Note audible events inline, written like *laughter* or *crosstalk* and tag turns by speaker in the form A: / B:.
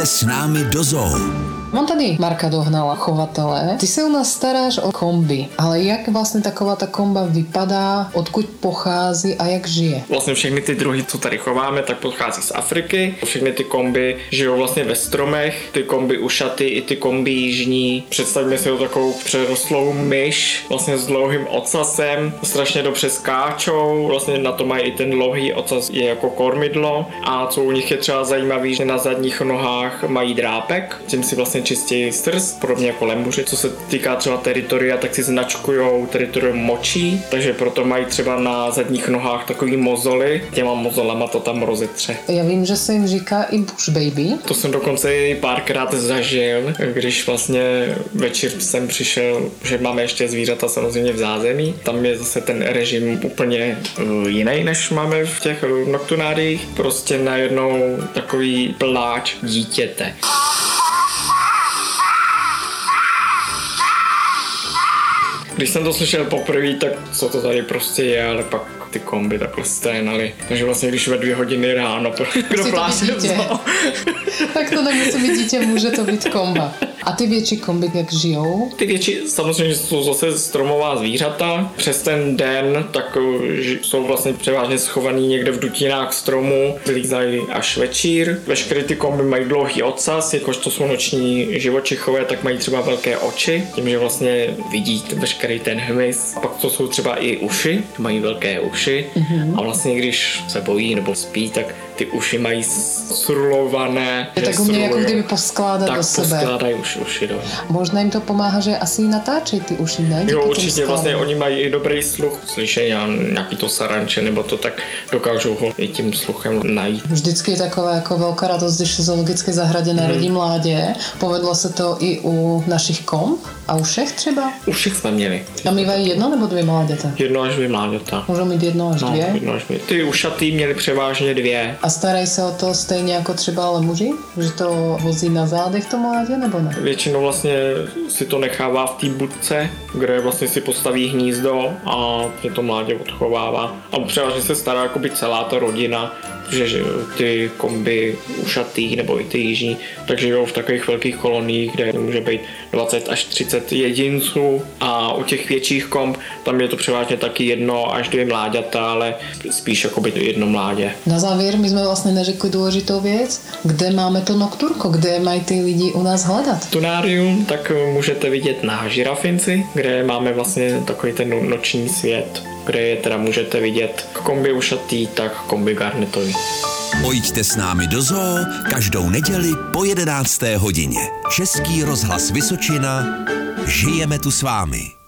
A: Pojďte s námi do zoo.
B: Mám tady Marka Dohnala, chovatele. Ty se u nás staráš o komby, ale jak vlastně taková ta komba vypadá, odkud pochází a jak žije?
C: Vlastně všechny ty druhy, co tady chováme, tak pochází z Afriky. Všechny ty komby žijou vlastně ve stromech, ty komby ušaty i ty komby jižní. Představíme si ho takovou přerostlou myš, vlastně s dlouhým ocasem, strašně dobře skáčou, vlastně na to mají i ten dlouhý ocas je jako kormidlo a co u nich je třeba zajímavé, že na zadních nohách mají drápek, tím si vlastně čistěji srst, podobně jako lembuři. Co se týká třeba teritoria, tak si značkují teritorium močí, takže proto mají třeba na zadních nohách takový mozoly, těma mozolama to tam rozetře.
B: Já vím, že se jim říká i bush baby.
C: To jsem dokonce i párkrát zažil, když vlastně večer jsem přišel, že máme ještě zvířata samozřejmě v zázemí. Tam je zase ten režim úplně uh, jiný, než máme v těch noctunáriích. Prostě najednou takový pláč dítěte. Když jsem to slyšel poprvé, tak co to tady prostě je, ale pak ty komby takhle sténaly. Takže vlastně když ve dvě hodiny ráno, kdo pláče *laughs*
B: Tak to nemusí být dítě, může to být komba. A ty větší komby jak žijou?
C: Ty větší samozřejmě jsou zase stromová zvířata. Přes ten den tak eh, jsou vlastně převážně schovaný někde v dutinách stromu, zlízají až večír. Veškeré ty komby mají dlouhý ocas, jakož to jsou noční živočichové, tak mají třeba velké oči, tím, že vlastně vidí veškerý ten hmyz. Pak to jsou třeba i uši, mají velké uši mm-hmm. a vlastně když se bojí nebo spí, tak ty uši mají srulované.
B: Je tak umějí jako kdyby poskládat
C: tak
B: do sebe.
C: poskládají už uši, do.
B: Možná jim to pomáhá, že asi natáčejí ty uši, ne?
C: Jo, určitě, vlastně oni mají i dobrý sluch, slyšení a nějaký to saranče, nebo to tak dokážou ho i tím sluchem najít.
B: Vždycky je taková jako velká radost, když v zoologické zahradě narodí hmm. mládě. Povedlo se to i u našich komp a u všech třeba?
C: U všech jsme měli.
B: A mývají jedno nebo dvě mláděta?
C: Jedno až dvě mláděta.
B: Můžou mít jedno až
C: no,
B: dvě?
C: Jedno až dvě. Ty ušatý měli převážně dvě.
B: A starají se o to stejně jako třeba lemuři? Že to vozí na zádech to mládě nebo ne?
C: Většinou vlastně si to nechává v té budce, kde vlastně si postaví hnízdo a to mládě odchovává. A převážně se stará by celá ta rodina, že ty komby ušatý nebo i ty jižní, takže žijou v takových velkých koloniích, kde může být 20 až 30 jedinců a u těch větších komb tam je to převážně taky jedno až dvě mláďata, ale spíš jako by jedno mládě.
B: Na závěr my jsme vlastně neřekli důležitou věc, kde máme to nokturko, kde mají ty lidi u nás hledat.
C: Tunárium tak můžete vidět na Žirafinci, kde máme vlastně takový ten noční svět kde je teda můžete vidět kombi ušatý, tak kombi garnetový.
A: Pojďte s námi do zoo každou neděli po 11. hodině. Český rozhlas Vysočina. Žijeme tu s vámi.